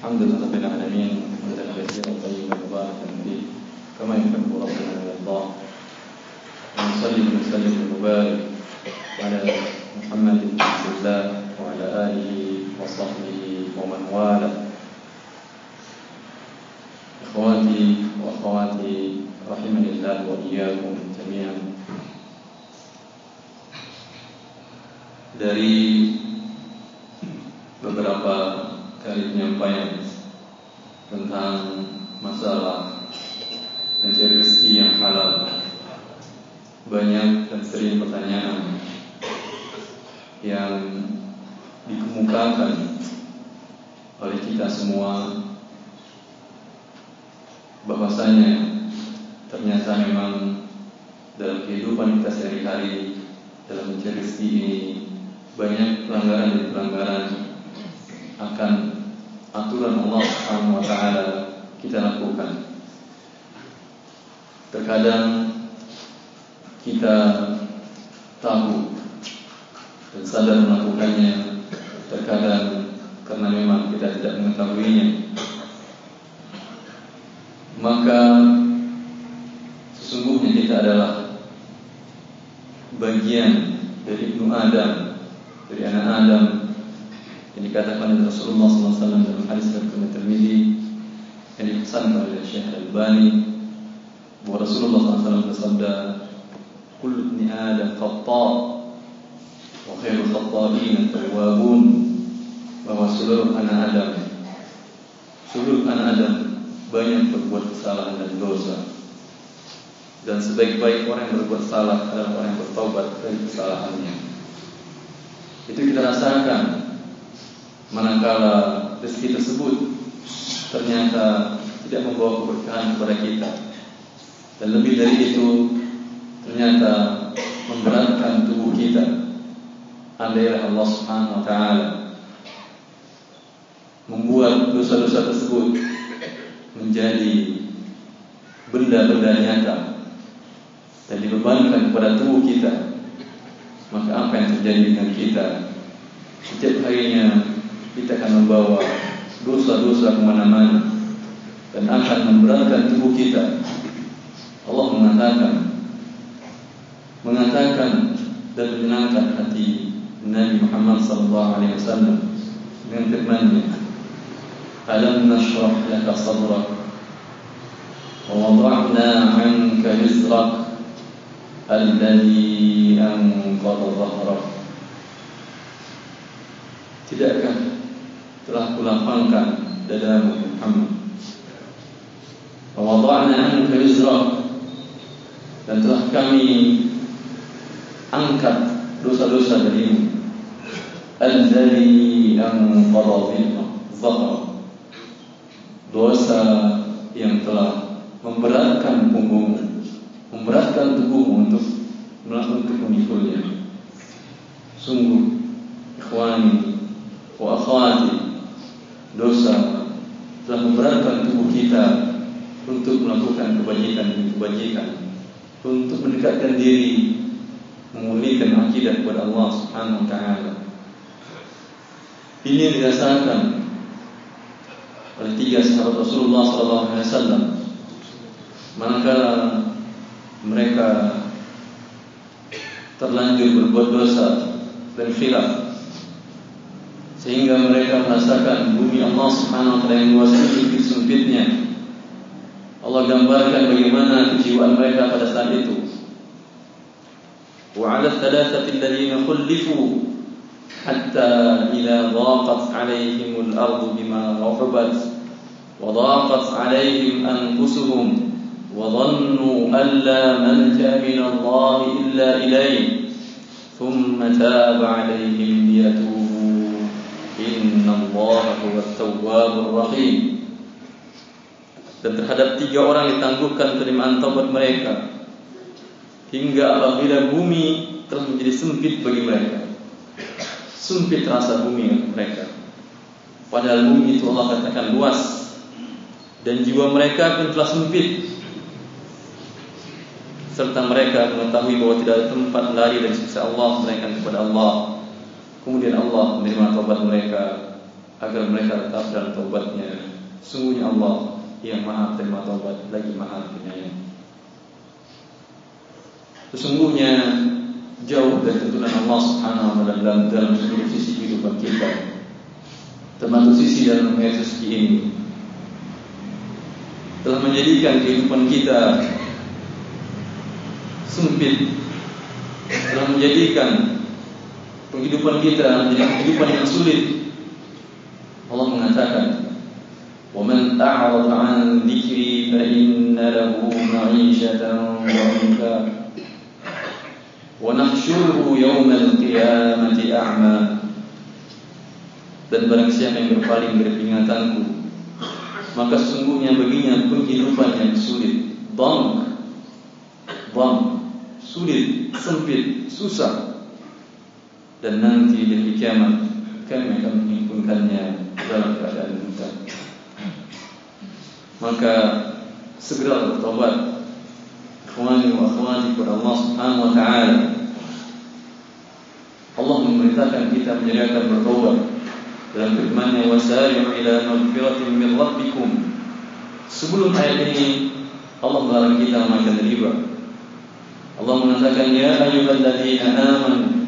الحمد لله رب العالمين حمدا كثيرا طيبا مباركا فيه كما يحب ربنا ويرضاه ونصلي ونسلم ونبارك على محمد بن عبد الله وعلى آله وصحبه ومن والاه. إخواتي وأخواتي رحمني الله وإياكم جميعا. Dari beberapa kali penyampaian tentang masalah mencari rezeki yang halal. Banyak dan sering pertanyaan yang dikemukakan oleh kita semua. Bahwasanya ternyata memang dalam kehidupan kita sehari-hari dalam mencari rezeki ini banyak pelanggaran dan pelanggaran akan aturan Allah Subhanahu wa taala kita lakukan. Terkadang kita tahu dan sadar melakukannya, terkadang karena memang kita tidak mengetahuinya. Maka sesungguhnya kita adalah bagian dari Ibnu Adam, dari anak Adam yang dikatakan oleh Rasulullah SAW dalam hadis dari Tirmidzi yang dipesankan oleh Syekh Al-Albani bahwa Rasulullah SAW bersabda Kul ibni Adam khata wa khairul khata'in tawwabun bahwa seluruh anak Adam seluruh anak Adam banyak berbuat kesalahan dan dosa. Dan sebaik-baik orang yang berbuat salah adalah orang yang bertobat dari kesalahannya. Itu kita rasakan manakala rezeki tersebut ternyata tidak membawa keberkahan kepada kita. Dan lebih dari itu ternyata memberatkan tubuh kita. Andailah Allah Subhanahu wa taala membuat dosa-dosa tersebut menjadi benda-benda nyata dan dibebankan kepada tubuh kita maka apa yang terjadi dengan kita? Setiap harinya kita akan membawa dosa-dosa kemana-mana dan akan memberatkan tubuh kita. Allah mengatakan mengatakan dan menyenangkan hati Nabi Muhammad sallallahu alaihi wasallam dengan firman-Nya. Alam nashrah laka sadrak wa wada'na 'anka wizrak alladhi anqadha dhahrak. Tidakkah telah kulapangkan dadamu Muhammad. Wa wada'na 'anka wizrak dan telah kami angkat dosa-dosa darimu. Alladhi anqadha dhahrak dosa yang telah memberatkan punggungmu, memberatkan tubuhmu untuk untuk memikulnya. Sungguh, ikhwani memberatkan tubuh kita untuk melakukan kebajikan-kebajikan, untuk mendekatkan diri, memulihkan akidah kepada Allah Subhanahu wa taala. Ini dirasakan oleh tiga sahabat Rasulullah SAW. Manakala mereka terlanjur berbuat dosa dan khilaf sehingga mereka merasakan bumi Allah Subhanahu wa taala yang luas sempit sempitnya. Allah gambarkan bagaimana kejiwaan mereka pada saat itu. Wa 'ala thalathati alladziina khulifu حتى إذا ضاقت عليهم الأرض بما رحبت وضاقت عليهم أنفسهم وظنوا أن لا ملجأ من الله إلا إليه ثم تاب عليهم ليتوبوا at-tawwab rahim dan terhadap tiga orang ditangguhkan penerimaan taubat mereka hingga apabila bumi telah menjadi sempit bagi mereka. Sempit rasa bumi mereka. Padahal bumi itu Allah katakan luas dan jiwa mereka pun telah sempit. Serta mereka mengetahui bahwa tidak ada tempat lari dari sisi Allah mereka kepada Allah. Kemudian Allah menerima taubat mereka. Agar mereka tetap dalam taubatnya Sungguhnya Allah yang maha terima taubat lagi maha penyayang. Sesungguhnya jauh dari tuntunan Allah Subhanahu wa taala dalam, dalam seluruh sisi kehidupan kita. Termasuk sisi dalam suci ini telah menjadikan kehidupan kita sempit telah menjadikan kehidupan kita menjadi kehidupan yang sulit Allah mengatakan وَمَنْ أَعْرَضَ عَنْ ذِكْرِي فَإِنَّ لَهُ مَعِيشَةً ضَنْكًا وَنَحْشُرُهُ يَوْمَ الْقِيَامَةِ أَعْمَى Dan barang siapa yang berpaling dari peringatanku Maka sesungguhnya baginya penghidupan yang sulit Bang Bang Sulit, sempit, susah Dan nanti di kiamat Kami akan menghimpunkannya dalam keadaan buta Maka Segera bertobat Ikhwani wa akhwati kepada Allah subhanahu wa ta'ala Allah memerintahkan kita menyediakan bertobat dalam firman-Nya wasari'u ila magfiratin min rabbikum. Sebelum ayat ini Allah melarang kita makan riba. Allah mengatakan ya ayyuhalladzina amanu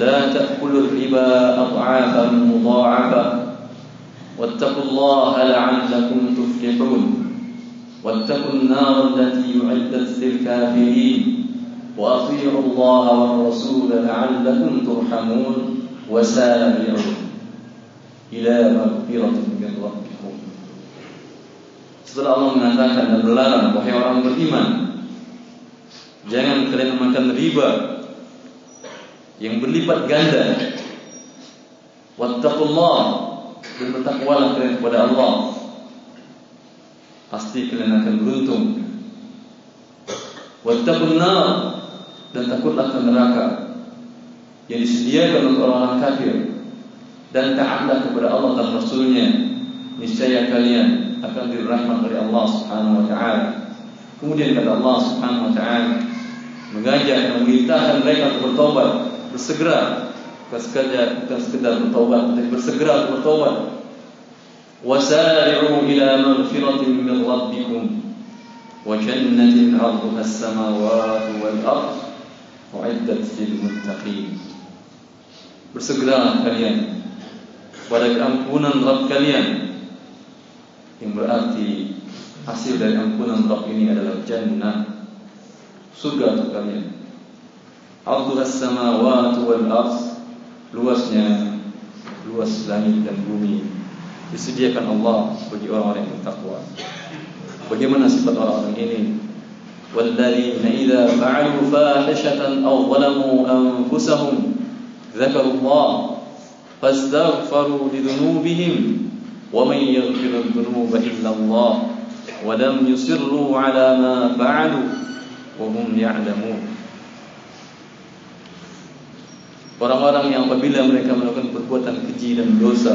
لا تأكلوا الربا أضعافا مضاعفة. واتقوا الله لعلكم تفلحون. واتقوا النار التي أعدت للكافرين. وأطيعوا الله والرسول لعلكم ترحمون. وسامعوا إلى مغفرة من ربكم. Setelah Allah mengatakan dan melarang wahai orang beriman, jangan kalian makan riba. Yang berlipat ganda. Wattaqullah dan bertakwalah kalian kepada Allah. Pasti kalian akan beruntung. Wattaqun nar dan takutlah ke neraka yang disediakan untuk orang-orang kafir dan taatlah kepada Allah dan Rasulnya niscaya kalian akan dirahmat oleh Allah Subhanahu wa taala. Kemudian kata Allah Subhanahu wa taala mengajak dan memerintahkan mereka untuk bertobat, bersegera bukan sekadar bukan sekedar bertobat, tapi bersegera bertobat. Wasari'u ila maghfiratin min rabbikum wa jannatin 'arduha as-samawati wal ardh u'iddat lil muttaqin. Bersegera kalian pada keampunan Rabb kalian yang berarti hasil dari ampunan Rabb ini adalah jannah surga untuk kalian أرضها السماوات والأرض لوسنا لوس لامي dan bumi disediakan الله bagi orang-orang yang bertakwa. Bagaimana sifat orang-orang ini? والذين إذا فعلوا فاحشة أو ظلموا أنفسهم ذكروا الله فاستغفروا لذنوبهم ومن يغفر الذنوب إلا الله ولم يصروا على ما فعلوا وهم يعلمون Orang-orang yang apabila mereka melakukan perbuatan keji dan dosa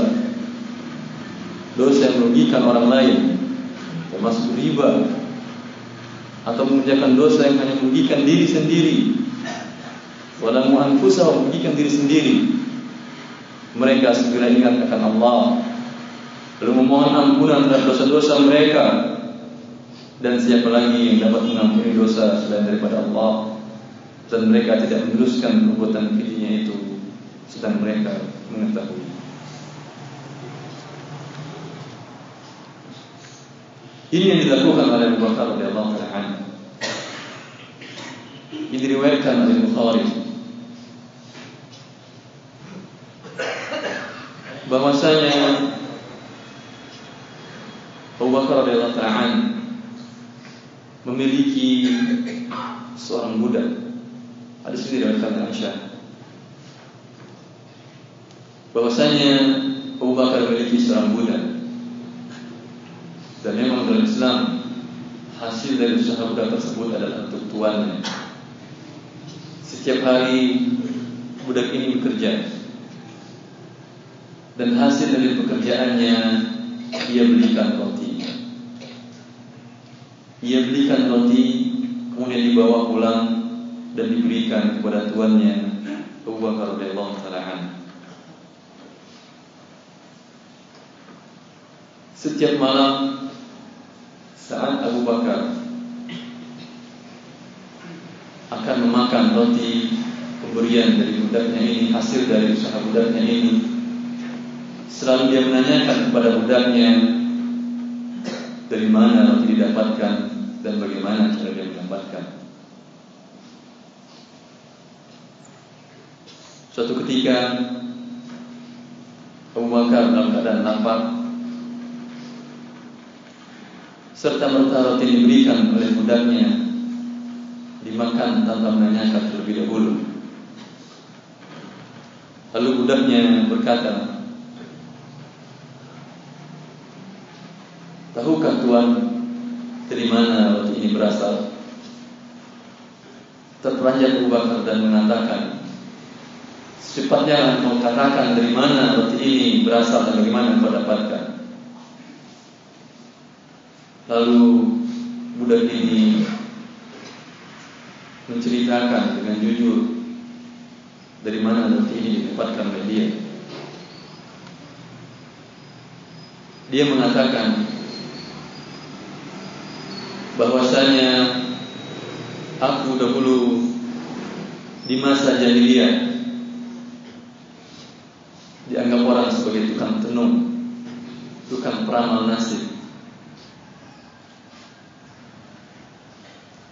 Dosa yang merugikan orang lain Termasuk riba Atau mengerjakan dosa yang hanya merugikan diri sendiri Walau anfusah merugikan diri sendiri mereka segera ingat akan Allah. Lalu memohon ampunan terhadap dosa-dosa mereka. Dan siapa lagi yang dapat mengampuni dosa selain daripada Allah dan mereka tidak meneruskan perbuatan kejinya itu sedang mereka mengetahui. Ini yang dilakukan oleh Abu Bakar radhiyallahu taala ini diriwayatkan oleh Bukhari. Bahwasanya Abu Bakar radhiyallahu taala memiliki seorang budak. Ada sendiri dari Aisyah. Bahwasanya Abu Bakar memiliki seorang budak. Dan memang dalam Islam hasil dari usaha budak tersebut adalah untuk tuannya. Setiap hari budak ini bekerja dan hasil dari pekerjaannya ia belikan roti. Ia belikan roti kemudian dibawa pulang dan diberikan kepada tuannya Abu Bakar radhiyallahu taala setiap malam saat Abu Bakar akan memakan roti pemberian dari budaknya ini hasil dari usaha budaknya ini selalu dia menanyakan kepada budaknya dari mana roti didapatkan dan bagaimana cara dia mendapatkan suatu ketika Abu Bakar dalam keadaan lapar serta merta roti diberikan oleh budaknya dimakan tanpa menanyakan terlebih dahulu. Lalu budaknya berkata, Tahukah Tuhan dari mana roti ini berasal? Terperanjat Abu Bakar dan mengatakan, Secepatnya engkau katakan dari mana roti ini berasal dan bagaimana kau dapatkan. Lalu budak ini menceritakan dengan jujur dari mana roti ini didapatkan oleh dia. Dia mengatakan bahwasanya aku dahulu di masa jahiliyah dianggap orang sebagai tukang tenun, tukang peramal nasib.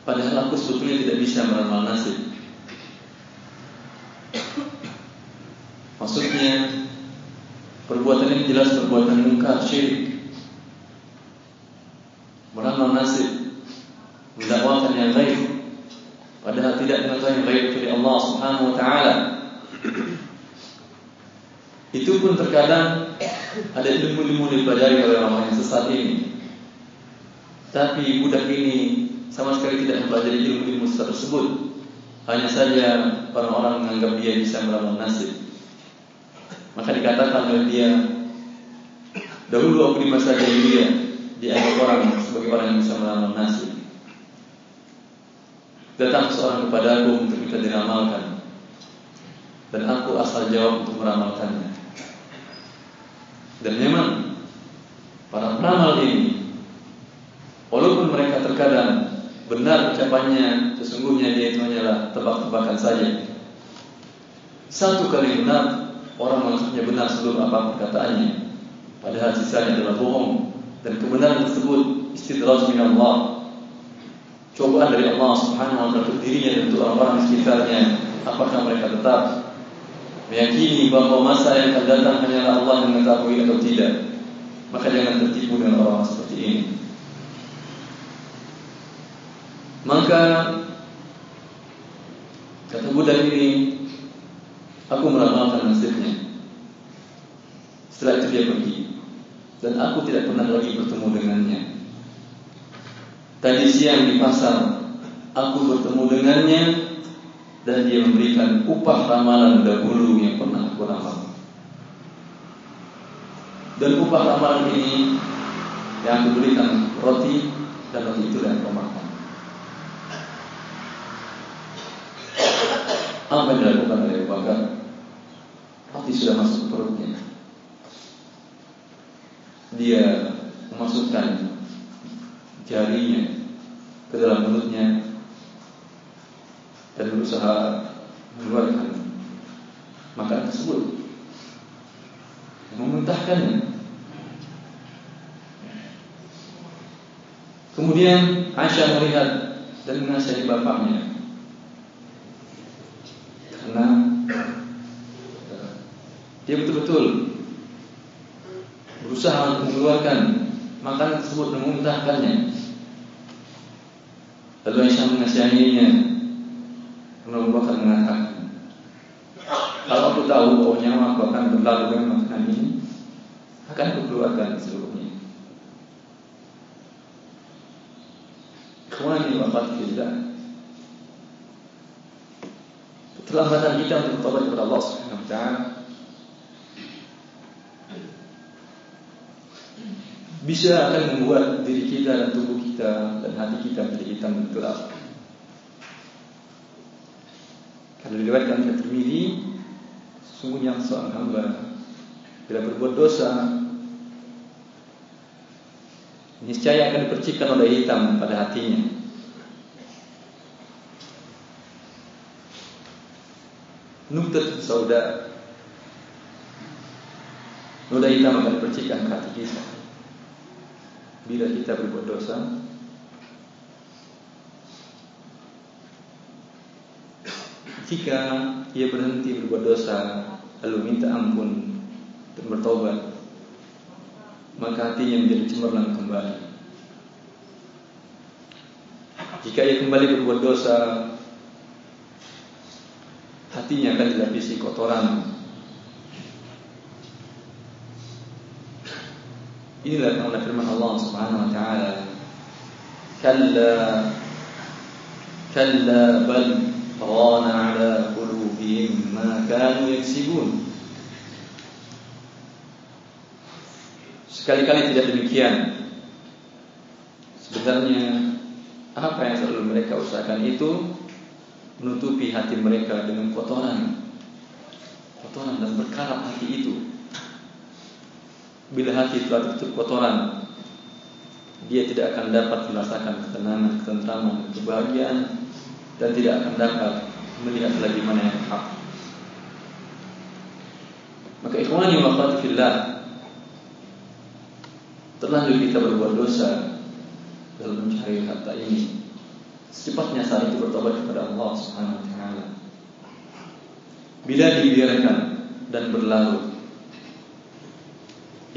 Padahal aku sebetulnya tidak bisa meramal nasib. Maksudnya Perbuatan ini jelas perbuatan mungkar syirik. Meramal nasib Mendakwakan yang baik Padahal tidak mengetahui yang baik dari Allah subhanahu wa ta'ala Itu pun terkadang Ada ilmu-ilmu dipelajari oleh orang yang sesat ini Tapi budak ini sama sekali tidak mempelajari ilmu-ilmu tersebut. Hanya saja orang-orang menganggap dia bisa meramal nasib. Maka dikatakan oleh dia, dahulu aku di masa jahiliyah dianggap orang sebagai orang yang bisa meramal nasib. Datang seorang kepada aku untuk kita diramalkan Dan aku asal jawab untuk meramalkannya Dan memang Para peramal ini Walaupun mereka terkadang benar ucapannya sesungguhnya dia itu hanyalah tebak-tebakan saja. Satu kali benar orang menganggapnya benar seluruh apa perkataannya, padahal sisanya adalah bohong dan kebenaran tersebut istidraj min Allah. Cobaan dari Allah Subhanahu wa taala untuk dirinya dan untuk orang-orang di sekitarnya. Apakah mereka tetap meyakini bahwa masa yang akan datang hanyalah Allah yang mengetahui atau tidak? Maka jangan tertipu dengan orang, seperti ini. Maka kata budak ini, aku meramalkan nasibnya. Setelah itu dia pergi dan aku tidak pernah lagi bertemu dengannya. Tadi siang di pasar aku bertemu dengannya dan dia memberikan upah ramalan dahulu yang pernah aku ramal. Dan upah ramalan ini yang aku berikan roti dan roti itu dan aku Apa yang dilakukan oleh Bakar? Roti sudah masuk perutnya. Dia memasukkan jarinya ke dalam mulutnya berusaha mengeluarkan makanan tersebut memuntahkannya kemudian Aisyah melihat dan menasihati bapaknya karena dia betul-betul berusaha untuk mengeluarkan makanan tersebut dan memuntahkannya. Lalu Aisyah mengasihaninya. Abu Bakar mengatakan, kalau aku tahu bahwa nyawa aku akan berlalu dengan makanan ini, akan aku keluarkan seluruhnya. Ini wafat kita Keterlambatan kita untuk bertobat kepada Allah Subhanahu wa taala bisa akan membuat diri kita dan tubuh kita dan hati kita menjadi hitam dan gelap. Karena diriwayatkan oleh Tirmizi, sesungguhnya seorang hamba bila berbuat dosa niscaya akan dipercikkan oleh hitam pada hatinya. Nuktat sauda Noda hitam akan dipercikkan ke hati kita Bila kita berbuat dosa Jika ia berhenti berbuat dosa Lalu minta ampun Dan bertobat Maka hatinya menjadi cemerlang kembali. Jika ia kembali berbuat dosa Hatinya akan dilapisi kotoran. Inilah karena firman Allah Subhanahu wa taala. Kalla Kalla bal rana ala qulubihim ma kanu yaksibun. Sekali-kali tidak demikian. Sebenarnya Apa yang selalu mereka usahakan itu Menutupi hati mereka dengan kotoran. Kotoran dan berkarat hati itu. Bila hati telah tertutup kotoran Dia tidak akan dapat merasakan ketenangan, ketentraman, kebahagiaan dan tidak akan dapat melihat lagi mana yang hak. Maka ikhwani wa fillah terlanjur kita berbuat dosa dalam mencari harta ini. Secepatnya saat itu bertobat kepada Allah Subhanahu wa taala. Bila dibiarkan dan berlarut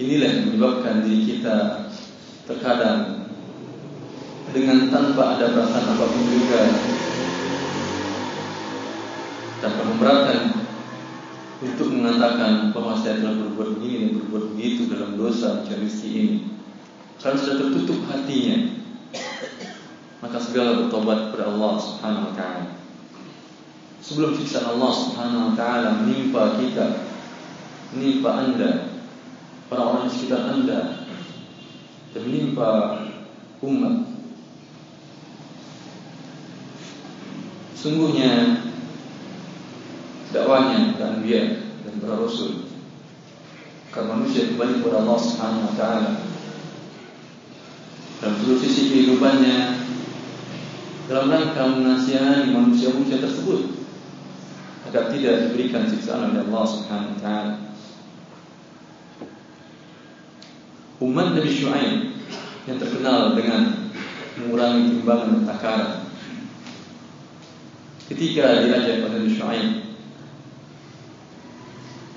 Inilah yang menyebabkan diri kita terkadang dengan tanpa ada perasaan apapun juga tanpa memberatkan untuk mengatakan bahwa saya telah berbuat begini dan berbuat begitu dalam dosa mencari ini. Karena sudah tertutup hatinya, maka segala bertobat kepada Allah Subhanahu Wa Taala. Sebelum siksa Allah Subhanahu Wa Taala menimpa kita, menimpa anda, orang-orang di sekitar anda, dan menimpa umat. Sungguhnya dakwahnya dan dia dan para rasul karena manusia kembali kepada Allah Subhanahu wa taala dalam seluruh sisi kehidupannya dalam rangka menasihani manusia-manusia tersebut agar tidak diberikan siksaan oleh Allah Subhanahu taala. Umat Nabi Syuaib yang terkenal dengan mengurangi timbangan takaran. Ketika diajak pada Nabi Syuaib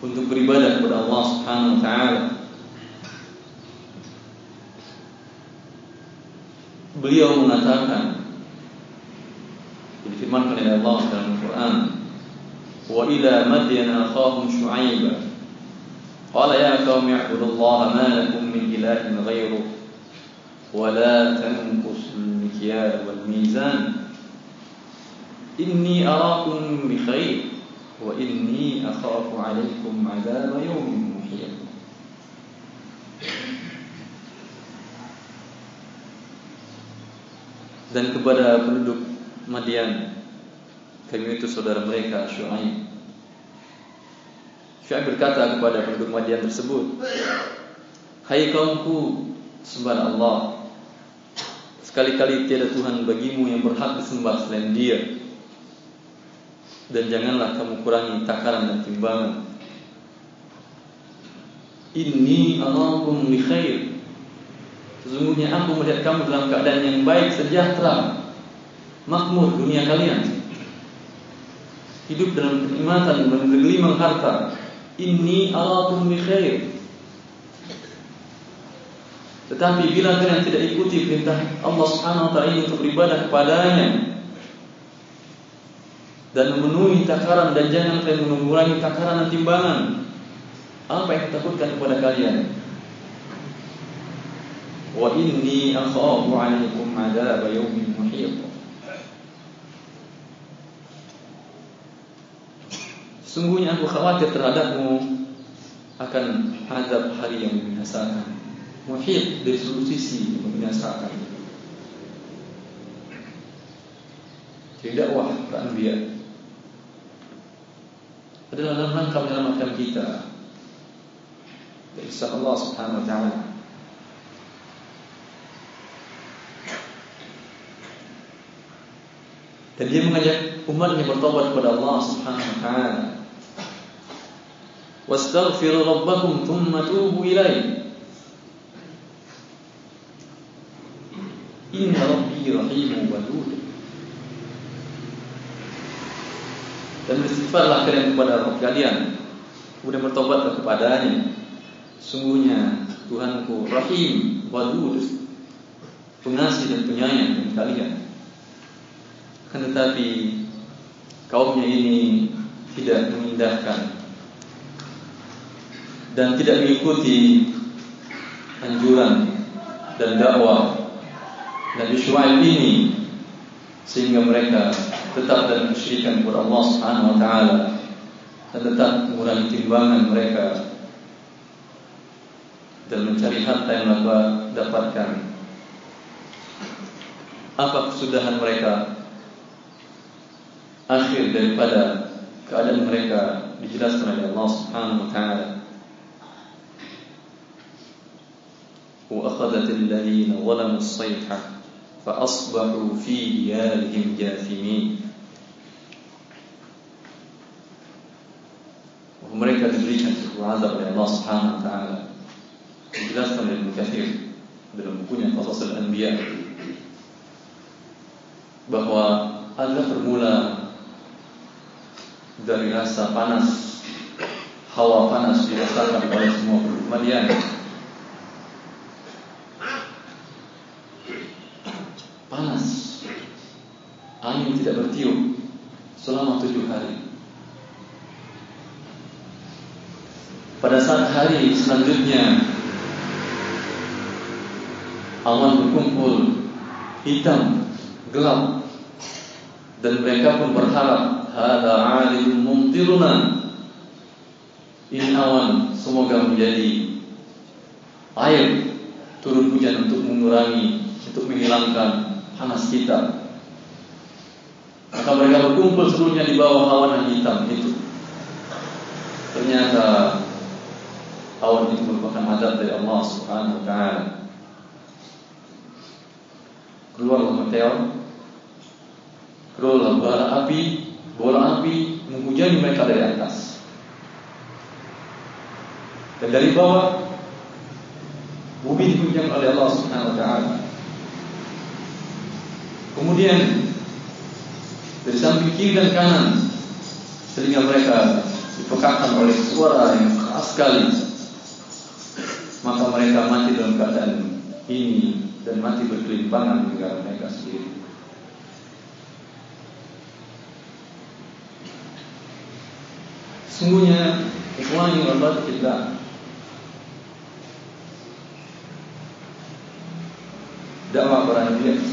untuk beribadah kepada Allah Subhanahu wa taala. Beliau mengatakan di firman oleh Allah dalam Al-Qur'an, "Wa ila Madyan akhahum Syu'aiba" قال يا قوم اعبدوا الله ما لكم من إله غيره ولا تنقصوا المكيال والميزان إني أراكم بخير wa inni akhafu 'alaikum 'adzab yawmin dan kepada penduduk Madian kami itu saudara mereka Syuaib. Syuaib berkata kepada penduduk Madian tersebut Hai kaumku sembah Allah. Sekali-kali tiada Tuhan bagimu yang berhak disembah selain Dia dan janganlah kamu kurangi takaran dan timbangan. Inni arakum bi khair. Sesungguhnya aku melihat kamu dalam keadaan yang baik, sejahtera, makmur dunia kalian. Hidup dalam kenikmatan dan bergelimang harta. Inni arakum bi khair. Tetapi bila kalian tidak ikuti perintah Allah Subhanahu wa taala untuk beribadah kepadanya, dan memenuhi takaran dan jangan kalian mengurangi takaran dan timbangan. Apa yang takutkan kepada kalian? Wa inni akhafu 'alaikum 'adzab yawmin muhit. Sungguhnya aku khawatir terhadapmu akan azab hari yang membinasakan. Muhit dari seluruh sisi membinasakan. Tidak wah ke anbiya adalah dalam rangka menyelamatkan kita dari siksa Allah Subhanahu wa taala. Dan dia mengajak umatnya bertobat kepada Allah Subhanahu wa taala. Wastaghfiru rabbakum thumma tubu ilaihi. Inna rabbi rahimun wadud. Dan beristighfarlah kalian kepada Rabb kalian. Kemudian bertobatlah kepadanya. Sungguhnya Tuhanku Rahim Wadud Pengasih dan penyayang dengan kalian Kan tetapi Kaumnya ini Tidak mengindahkan Dan tidak mengikuti Anjuran Dan dakwah Nabi Shu'aib ini Sehingga mereka Tetap kesyirikan kepada Allah Subhanahu Wa Taala Dan tetap mengurangi timbangan mereka dan mencari harta yang mereka dapatkan. Apa kesudahan mereka? Akhir daripada keadaan mereka dijelaskan oleh Allah Subhanahu wa taala. وأخذت الذين ظلموا الصيحة فأصبحوا في ديارهم جاثمين mereka diberikan sebuah azab oleh Allah Subhanahu wa taala dijelaskan oleh Ibnu Katsir dalam bukunya Qasas al-Anbiya bahwa ada bermula dari rasa panas hawa panas dirasakan oleh semua penduduk Madian angin tidak bertiup selama tujuh hari. Pada saat hari selanjutnya awan berkumpul hitam gelap dan mereka pun berharap hada alim mumtiruna. Ini awan semoga menjadi air turun hujan untuk mengurangi untuk menghilangkan panas kita maka mereka berkumpul seluruhnya di bawah awan yang hitam itu ternyata awan itu merupakan azab dari Allah Subhanahu wa taala keluarlah meteor, keluarlah bara api, bola api menghujani mereka dari atas. Dan dari bawah bumi dihujam oleh Allah Subhanahu wa taala. Kemudian dari samping kiri dan kanan telinga mereka dipekakkan oleh suara yang keras sekali. Maka mereka mati dalam keadaan ini dan mati berkelimpangan di negara mereka sendiri. Sungguhnya ikhwani wa kita dakwah tersebut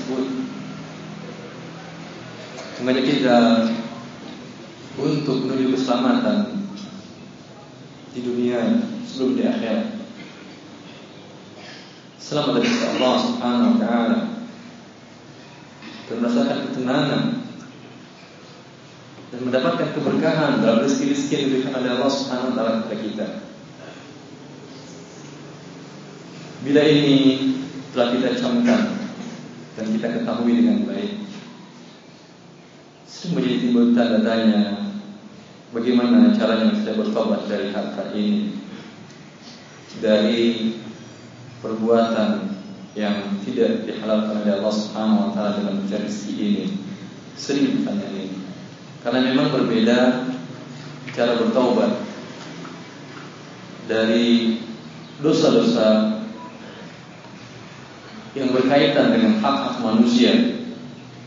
mengajak kita untuk menuju keselamatan di dunia sebelum di akhirat selamat dari Allah Subhanahu wa taala dan ketenangan dan mendapatkan keberkahan dalam rezeki-rezeki yang diberikan oleh Allah Subhanahu wa taala kepada kita. Bila ini telah kita camkan dan kita ketahui dengan baik, sering menjadi timbul tanda tanya bagaimana caranya kita bertobat dari harta ini, dari perbuatan yang tidak dihalalkan oleh Allah Subhanahu wa taala dalam mencari rezeki ini. Sering ditanya ini. Karena memang berbeda cara bertaubat dari dosa-dosa yang berkaitan dengan hak-hak manusia,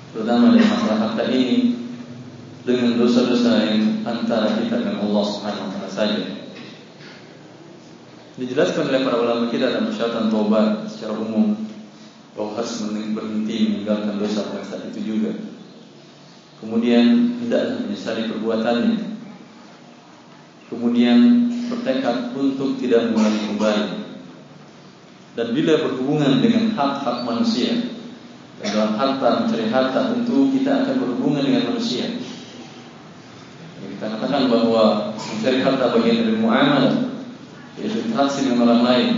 terutama dari masalah harta ini, dengan dosa-dosa yang antara kita dengan Allah Subhanahu wa taala saja. Dijelaskan oleh para ulama kita dalam persyaratan taubat secara umum bahwa harus berhenti meninggalkan dosa pada saat itu juga. Kemudian tidak menyesali perbuatannya. Kemudian bertekad untuk tidak mengulangi kembali. Dan bila berhubungan dengan hak-hak manusia, dan dalam harta mencari harta tentu kita akan berhubungan dengan manusia. Kita katakan bahwa mencari harta bagian dari muamalah yaitu interaksi dengan orang lain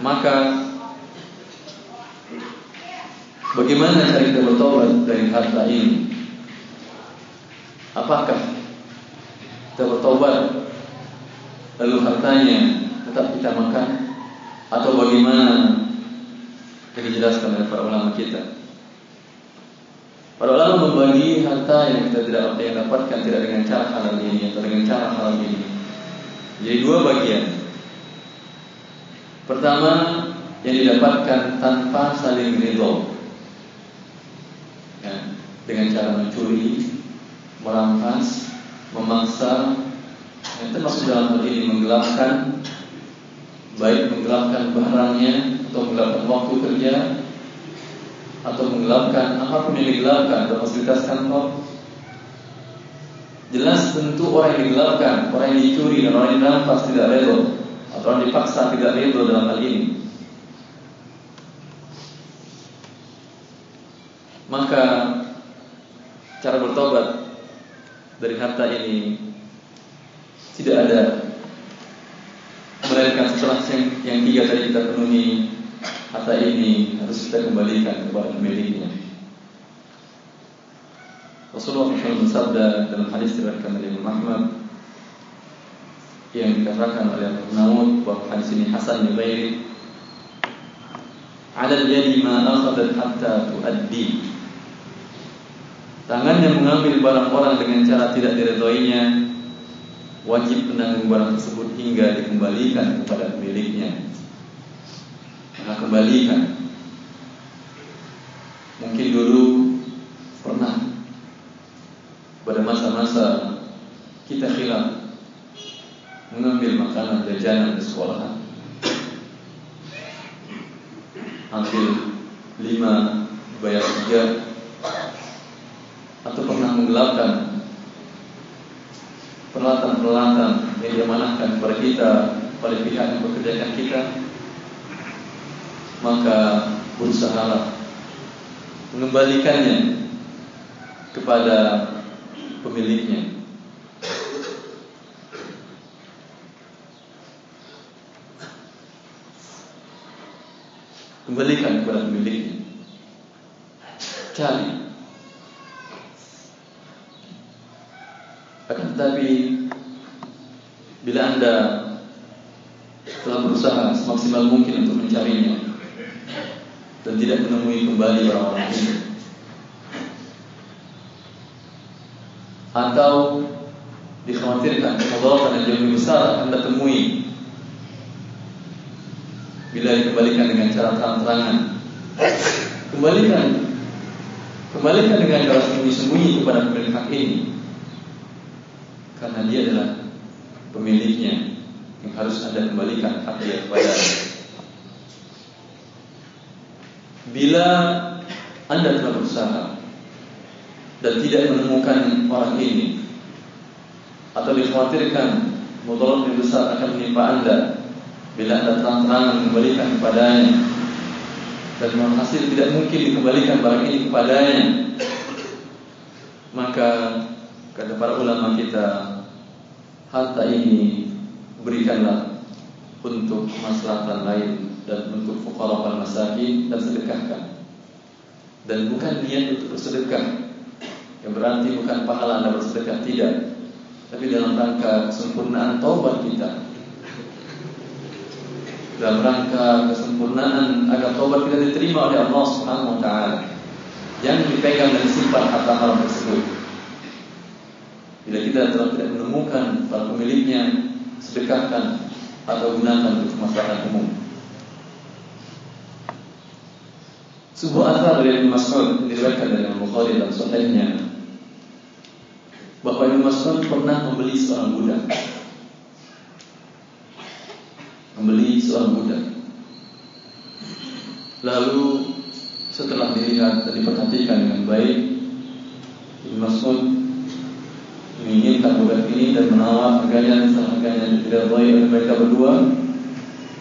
maka Bagaimana cara kita bertobat dari harta ini? Apakah kita bertobat lalu hartanya tetap kita makan atau bagaimana? Yang dijelaskan oleh para ulama kita. Para ulama membagi harta yang kita tidak yang dapatkan tidak dengan cara halal ini atau dengan cara halal ini. Jadi dua bagian. Pertama yang didapatkan tanpa saling ridho, ya, dengan cara mencuri, merampas, memaksa, yang termasuk dalam hal ini menggelapkan, baik menggelapkan barangnya atau menggelapkan waktu kerja atau menggelapkan apa pun yang digelapkan dalam fasilitas kantor. Jelas tentu orang yang digelapkan orang yang dicuri dan orang yang dirampas tidak rela atau orang dipaksa tidak rela dalam hal ini. Maka cara bertobat dari harta ini tidak ada. Melainkan setelah yang, yang tiga tadi kita penuhi harta ini harus kita kembalikan kepada pemiliknya. Rasulullah SAW bersabda dalam hadis diriwayatkan oleh Imam Ahmad yang dikatakan oleh Abu Dawud bahwa hadis ini hasan li ghairi. Ada yadi ma akhadhat hatta tuaddi. Tangan yang mengambil barang orang dengan cara tidak diridhoinya wajib menanggung barang tersebut hingga dikembalikan kepada pemiliknya maka kembalikan. Mungkin dulu pernah pada masa-masa kita hilang mengambil makanan jajanan di sekolah. Ambil lima bayar tiga. Atau pernah menggelapkan peralatan-peralatan yang diamanahkan kepada kita oleh pihak yang bekerjakan kita maka berusahalah mengembalikannya kepada pemiliknya. Kembalikan kepada pemiliknya. Cari. Akan tetapi bila anda telah berusaha semaksimal mungkin untuk mencarinya, dan tidak menemui kembali orang-orang ini. Atau dikhawatirkan mudarat yang lebih besar anda temui bila dikembalikan dengan cara terang-terangan. Kembalikan. Kembalikan dengan cara sembunyi-sembunyi kepada pemilik hak ini. Karena dia adalah pemiliknya yang harus anda kembalikan hak dia kepada Bila Anda telah berusaha dan tidak menemukan orang ini atau dikhawatirkan mudarat yang besar akan menimpa Anda bila Anda terang-terangan mengembalikan kepadanya dan hasil tidak mungkin dikembalikan barang ini kepadanya maka kata para ulama kita harta ini berikanlah untuk masalah lain dan untuk fuqara wal masakin dan sedekahkan. Dan bukan niat untuk bersedekah. Yang berarti bukan pahala Anda bersedekah tidak. Tapi dalam rangka kesempurnaan taubat kita. Dalam rangka kesempurnaan agar taubat kita diterima oleh Allah Subhanahu wa taala. Yang dipegang dan disimpan harta haram tersebut. Bila kita telah tidak menemukan para pemiliknya, sedekahkan atau gunakan untuk masyarakat umum. Sebuah asal dari Ibnu Mas'ud diriwayatkan dari Bukhari dalam sahihnya bahwa Ibnu Mas'ud pernah membeli seorang budak. Membeli seorang budak. Lalu setelah dilihat dan diperhatikan dengan baik, Ibnu Mas'ud menginginkan budak ini dan menawar harganya dan harganya tidak baik oleh mereka berdua.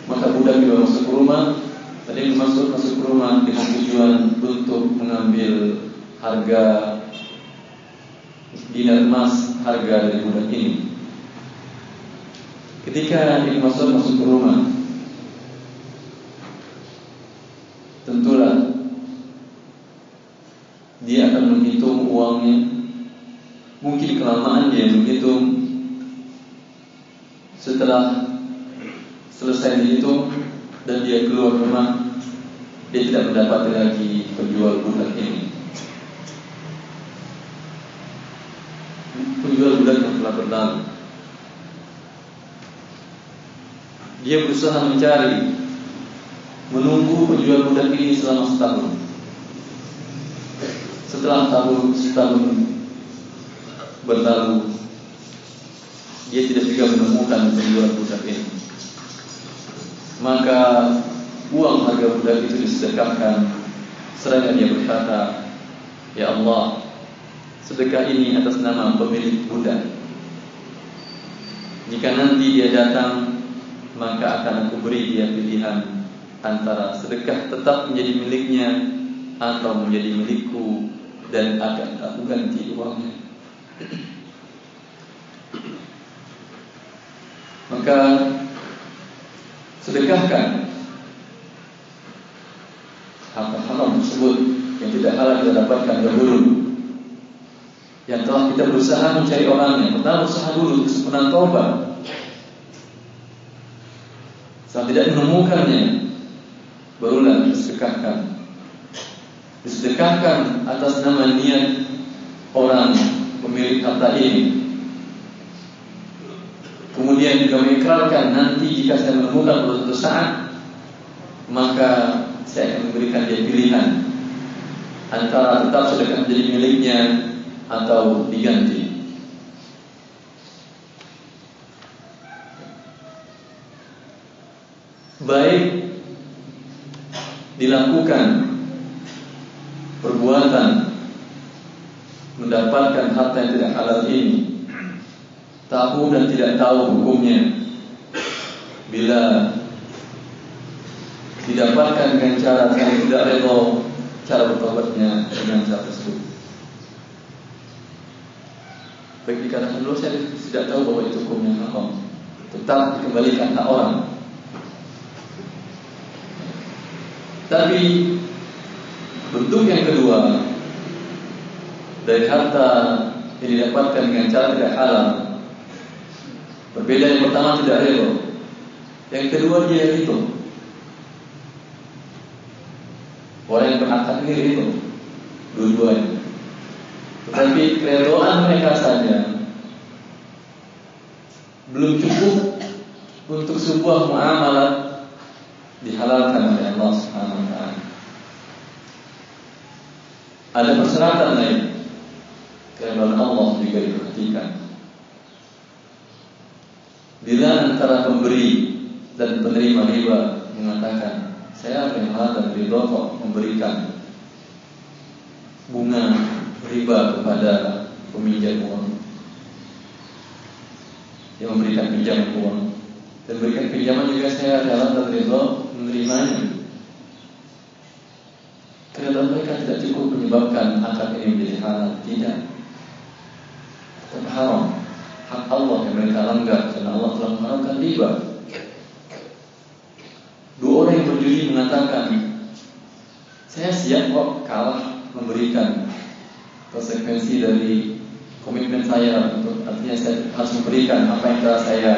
Maka budak dibawa masuk ke rumah Tadi masuk masuk ke rumah dengan tujuan untuk mengambil harga dinar emas harga dari budak ini. Ketika ini masuk masuk ke rumah, tentulah dan menghitung uangnya. Mungkin kelamaan dia menghitung. Setelah selesai dihitung dan dia keluar rumah, dia tidak mendapat lagi penjual budak ini. Penjual budak yang telah berlalu. Dia berusaha mencari menunggu penjual budak ini selama setahun. Setelah tahun setahun berlalu, dia tidak juga menemukan penjual budak ini. Maka uang harga budak itu disedekahkan. Seraya dia berkata, Ya Allah, sedekah ini atas nama pemilik budak. Jika nanti dia datang maka akan aku beri dia pilihan antara sedekah tetap menjadi miliknya atau menjadi milikku dan akan aku ganti uangnya. Maka sedekahkan harta haram tersebut yang tidak halal kita dapatkan dahulu. Yang telah kita berusaha mencari orangnya pertama berusaha dulu kesempurnaan taubat. Saat tidak menemukannya Barulah disedekahkan. Disedekahkan atas nama niat Orang pemilik harta ini. Kemudian juga mengikrarkan Nanti jika saya menemukan suatu saat Maka saya memberikan dia pilihan Antara tetap sedekah menjadi miliknya Atau diganti. Baik dilakukan perbuatan mendapatkan harta yang tidak halal ini tahu dan tidak tahu hukumnya bila didapatkan dengan cara yang tidak rela cara bertobatnya dengan cara tersebut. Baik dikatakan dulu saya tidak tahu bahwa itu hukumnya haram tetap dikembalikan hak orang. Tapi bentuk yang kedua dari harta yang didapatkan dengan cara tidak halal berbeda yang pertama tidak rela. Yang kedua dia itu orang yang berakal ini itu dua-duanya. Tetapi keredoan mereka saja belum cukup untuk sebuah muamalah dihalalkan oleh Allah Subhanahu wa taala. Ada persyaratan lain keredoan Allah juga diperhatikan. Bila antara pemberi dan penerima riba mengatakan saya halal dan ridho kok memberikan bunga riba kepada peminjam uang yang memberikan pinjaman uang dan berikan pinjaman juga saya dalam dan ridho menerimanya. Karena mereka tidak cukup menyebabkan akad ini menjadi halal, tidak. Tetap haram. Hak Allah yang mereka langgar karena Allah telah mengharamkan riba. Dua orang yang berjudi mengatakan, saya siap kok kalah memberikan konsekuensi dari komitmen saya untuk artinya saya harus memberikan apa yang telah saya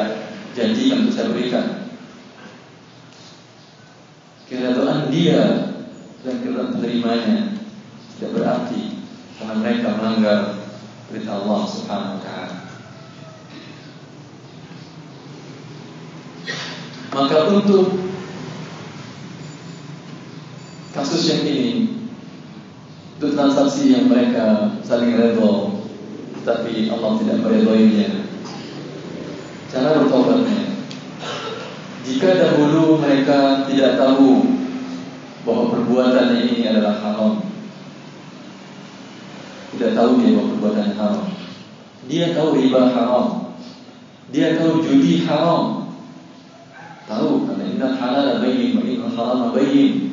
janjikan untuk saya berikan keredaan dia dan keredaan penerimanya tidak berarti karena mereka melanggar perintah Allah Subhanahu wa taala. Maka untuk kasus yang ini untuk transaksi yang mereka saling redho tapi Allah tidak meredhoinya cara bertobatnya jika dahulu mereka tidak tahu bahwa perbuatan ini adalah haram, tidak tahu dia bahwa perbuatan haram. Dia tahu riba haram, dia tahu judi haram. Tahu karena ini halal bayyin wa inna haram bayyin.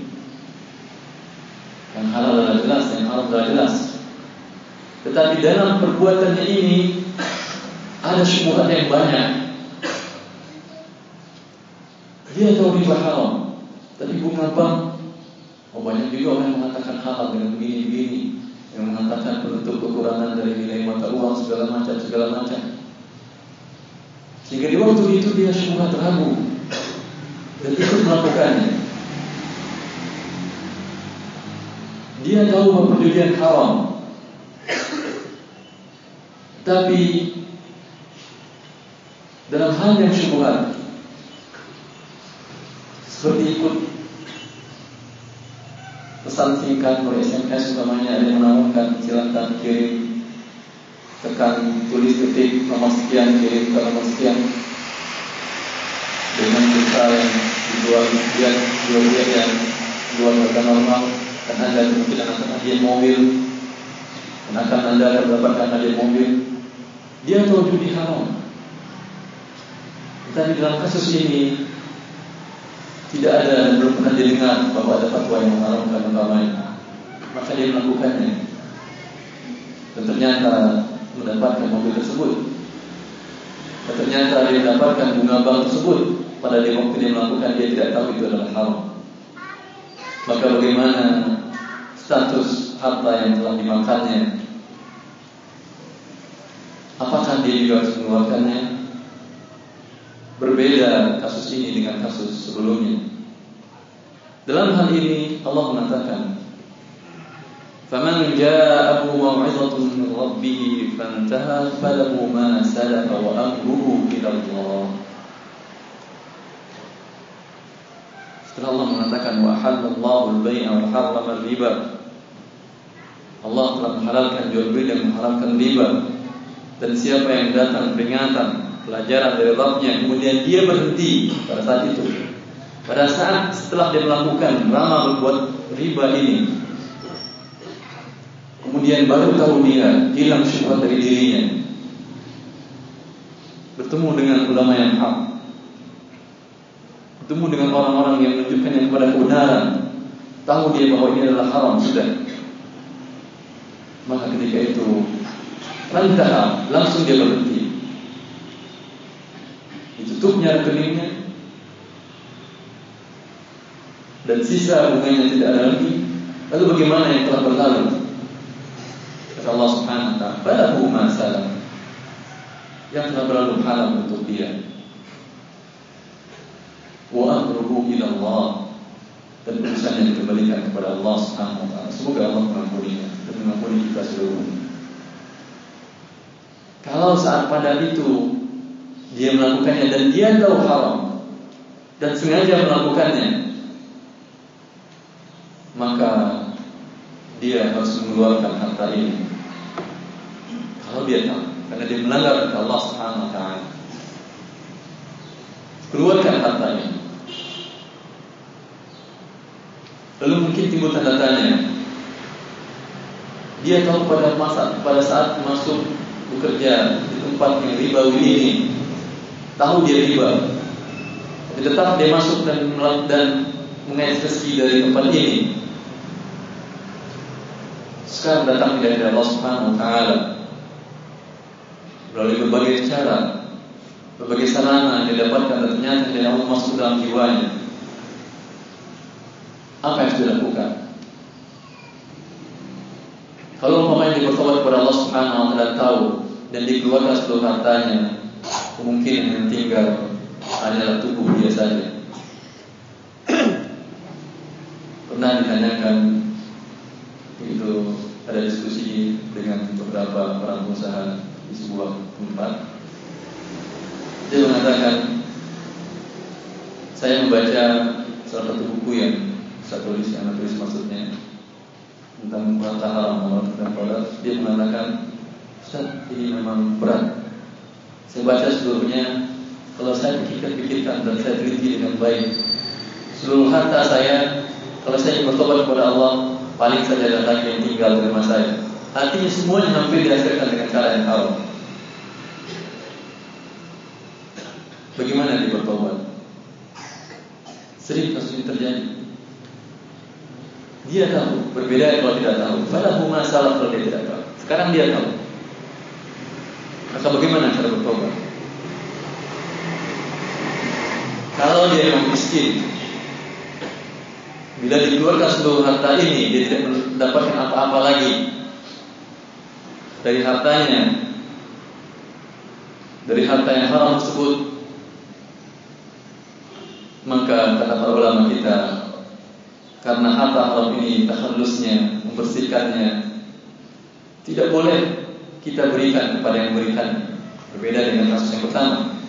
Halal adalah jelas, yang haram adalah jelas. Tetapi dalam perbuatannya ini ada syubhat yang banyak dia tahu riba haram, tapi bunga bank, oh banyak juga orang yang mengatakan halal dengan begini-begini. yang mengatakan penutup kekurangan dari nilai mata uang segala macam segala macam. Sehingga di waktu itu dia semua ragu dan ikut melakukannya. Dia tahu perjudian haram, tapi dalam hal yang syubhat seperti ikut pesan singkat oleh SMS utamanya ada yang menawarkan silakan kirim tekan tulis ketik nomor sekian kirim ke nomor sekian dengan kita yang dia yang jual harga normal dan anda kemungkinan akan hadiah mobil dan akan anda akan mendapatkan hadiah mobil dia tahu judi haram tapi dalam kasus ini tidak ada dan belum pernah didengar bahwa ada fatwa yang mengharamkan utamanya. Maka dia melakukannya. Dan ternyata mendapatkan mobil tersebut. Dan ternyata dia mendapatkan bunga bank tersebut. Pada dia waktu dia melakukan dia tidak tahu itu adalah haram. Maka bagaimana status harta yang telah dimakannya? Apakah dia juga harus mengeluarkannya? Berbeda kasus ini dengan kasus sebelumnya. Dalam hal ini Allah mengatakan, "Faman ja'ahu maw'izatun min rabbih fantaha falahu ma salafa wa amruhu ila Allah." Setelah Allah mengatakan halallahu al-bai'a wa harrama al-riba. Allah telah menghalalkan jual beli dan mengharamkan riba. Dan siapa yang datang peringatan pelajaran dari Rabbnya kemudian dia berhenti pada saat itu. Pada saat setelah dia melakukan lama berbuat riba ini kemudian baru tahu dia hilang syubhat dari dirinya. Bertemu dengan ulama yang hak. Bertemu dengan orang-orang yang menunjukkannya kepada kebenaran. Tahu dia bahwa ini adalah haram sudah maka ketika itu langsung dia berhenti. Tutupnya rekeningnya. Dan sisa bunganya tidak ada lagi. Lalu bagaimana yang telah berlalu? Kata Allah Subhanahu wa taala falahu ma yang telah berlalu halal untuk dia. Wa amruhu ila Allah. Dan urusannya dikembalikan kepada Allah Subhanahu wa taala. Semoga Allah mengampuninya dan mengampuni kita seluruhnya kalau saat pada itu dia melakukannya dan dia tahu haram dan sengaja melakukannya maka dia harus mengeluarkan harta ini. Kalau dia tahu karena dia melanggar kata Allah Subhanahu wa taala. Keluarkan hartanya lalu mungkin timbul tanda tanya dia tahu pada masa pada saat masuk bekerja di tempat yang ribawi ini tahu dia riba. Tapi tetap dia masuk dan dan mengais rezeki dari tempat ini. Sekarang datang dari Allah Subhanahu wa taala. Melalui berbagai cara berbagai sarana yang didapatkan ternyata dia Allah masuk dalam jiwanya. Apa yang sudah dilakukan kalau umpamanya dia bertobat kepada Allah Subhanahu wa taala tahu dan dikeluarkan seluruh hartanya mungkin yang tinggal adalah tubuh dia saja. Pernah ditanyakan itu ada diskusi dengan beberapa orang usaha di sebuah tempat. Dia mengatakan saya membaca salah satu buku yang saya tulis yang tulis maksudnya tentang harta haram. Tentang produk dia mengatakan Ustaz ini memang berat. Saya baca seluruhnya Kalau saya pikirkan-pikirkan dan saya teliti dengan baik Seluruh harta saya Kalau saya bertobat kepada Allah Paling saja lagi yang tinggal di rumah saya. Artinya semuanya hampir dihasilkan dengan cara yang haram. Bagaimana dia bertobat? Sering kasus ini terjadi Dia tahu. Berbeda kalau tidak tahu. Falahu masalah kalau dia tidak tahu. Sekarang dia tahu. Maka bagaimana cara bertobat? Kalau dia memang miskin, bila dikeluarkan seluruh harta ini, dia tidak mendapatkan apa-apa lagi. dari hartanya. Dari harta yang haram tersebut maka kata para ulama kita karena harta haram ini takhallusnya membersihkannya? Tidak boleh kita berikan kepada yang memberikan. Berbeda dengan kasus yang pertama.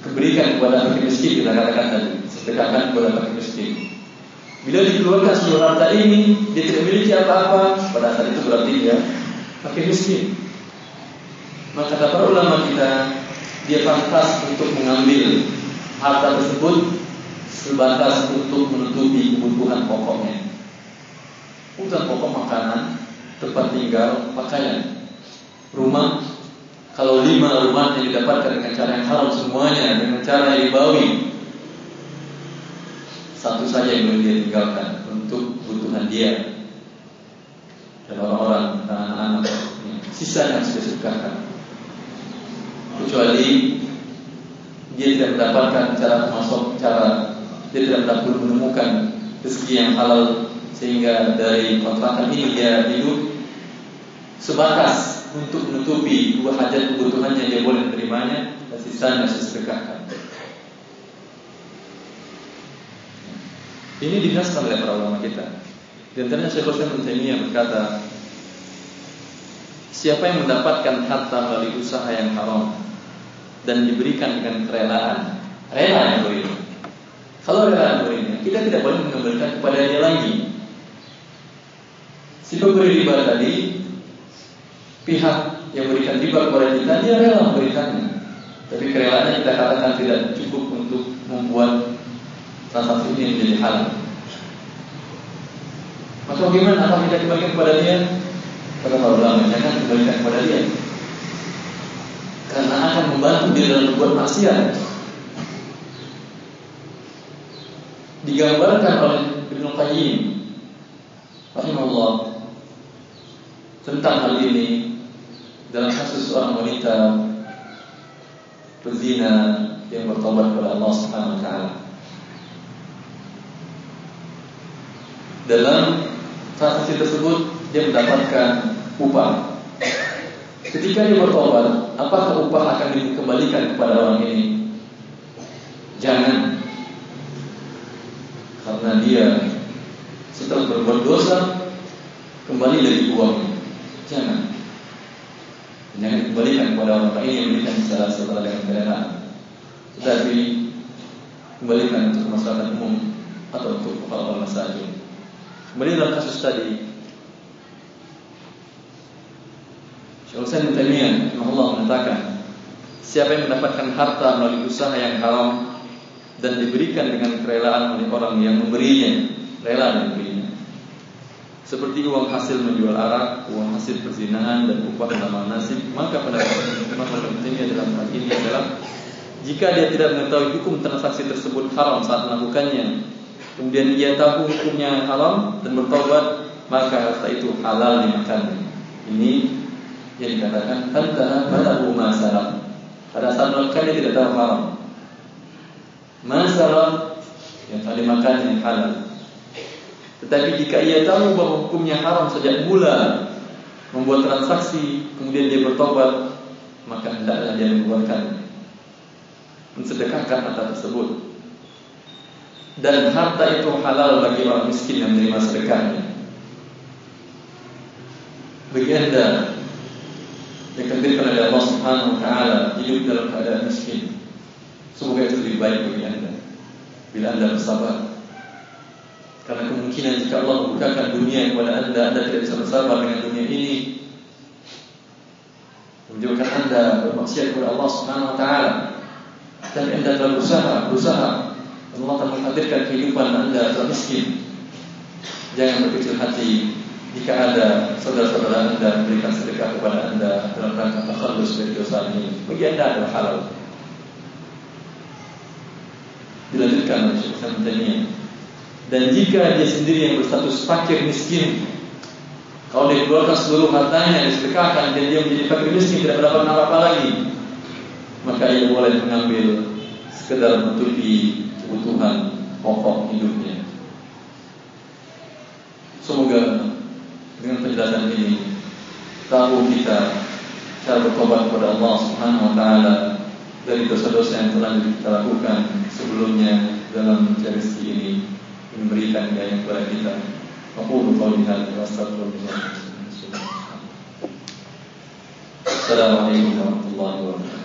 Keberikan kepada fakir miskin kita katakan tadi. Sedekahkan kepada fakir miskin. Bila dikeluarkan seluruh harta ini dia tidak memiliki apa-apa pada saat itu berarti dia fakir miskin. Maka kata para ulama kita dia pantas untuk mengambil harta tersebut sebatas untuk menutupi kebutuhan pokoknya. Kebutuhan pokok makanan, tempat tinggal, pakaian, rumah. Kalau lima rumah yang didapatkan dengan cara yang halal semuanya dengan cara yang dibawi, satu saja yang boleh dia tinggalkan untuk kebutuhan dia dan orang-orang dan anak-anak. Sisanya harus disebutkan kecuali dia tidak mendapatkan cara masuk cara tidak dapat menemukan rezeki yang halal sehingga dari kontrakan ini dia hidup sebatas untuk menutupi dua hajat kebutuhannya dia boleh menerimanya dan sisanya sedekahkan. Ini dinaskan oleh para ulama kita. Di antaranya Syekh Hussein bin berkata, Siapa yang mendapatkan harta melalui usaha yang haram dan diberikan dengan kerelaan, rela yang beri. Kalau yang berinya, kita tidak boleh mengembalikan kepada dia lagi. Si pemberi riba tadi, pihak yang berikan riba kepada kita, dia rela memberikannya. Tapi kerelaannya kita katakan tidak cukup untuk membuat transaksi ini menjadi halal. Maka bagaimana? Apa kita kembalikan kepada dia? Kata para ulama, jangan kembalikan kepada dia karena akan membantu dia dalam berbuat maksiat. Digambarkan oleh Ibnu Qayyim rahimahullah tentang hal ini dalam kasus seorang wanita berzina yang bertobat kepada Allah Subhanahu wa taala. Dalam transaksi tersebut dia mendapatkan upah Ketika dia bertobat, apakah upah akan dikembalikan kepada orang ini? Jangan. Karena dia setelah berbuat dosa kembali dari uangnya. Jangan. Jangan dikembalikan kepada orang ini yang memberikan secara setelah dengan kerelaan. Tetapi kembalikan untuk masyarakat umum atau untuk orang-orang masajid. Kembali dalam kasus tadi, Syekh Utsaimin Taimiyah Allah mengatakan, siapa yang mendapatkan harta melalui usaha yang haram dan diberikan dengan kerelaan oleh orang yang memberinya, rela memberinya. Seperti uang hasil menjual arak, uang hasil perzinahan dan upah dalam nasib, maka pada Imam Taimiyah dalam hal ini adalah jika dia tidak mengetahui hukum transaksi tersebut haram saat melakukannya, kemudian dia tahu hukumnya haram dan bertobat, maka harta itu halal dimakan. Ini yang dikatakan anta balahu masalah. Pada saat melakukan dia tidak tahu haram. Masalah yang tadi makan yang halal. Tetapi jika ia tahu bahwa hukumnya haram sejak mula membuat transaksi, kemudian dia bertobat, maka hendaklah dia mengeluarkan mensedekahkan harta tersebut. Dan harta itu halal bagi orang miskin yang menerima sedekahnya. Bagi anda dikendalikan oleh Allah Subhanahu wa taala hidup dalam keadaan miskin. Semoga itu lebih baik bagi Anda bila Anda bersabar. Karena kemungkinan jika Allah membukakan dunia kepada Anda, Anda tidak bisa bersabar dengan dunia ini. Menjauhkan Anda bermaksiat kepada Allah Subhanahu wa taala. Anda telah berusaha, berusaha. Allah akan menghadirkan kehidupan Anda telah miskin. Jangan berkecil hati jika ada saudara-saudara anda memberikan sedekah kepada anda dalam rangka takhallus dari dosa ini, bagi anda adalah halal. Dilanjutkan oleh Syekh. Dan jika dia sendiri yang berstatus fakir miskin, kalau dia keluarkan seluruh hartanya disedekahkan dan dia menjadi fakir miskin tidak mendapat apa-apa lagi, maka ia boleh mengambil sekedar menutupi kebutuhan pokok hidupnya. Semoga dengan penjelasan ini tahu kita cara bertobat kepada Allah Subhanahu wa taala dari dosa-dosa yang telah kita lakukan sebelumnya dalam rezeki ini memberikan hidayah kepada kita. Aku qauli hadza wa astaghfirullah. Assalamualaikum warahmatullahi wabarakatuh.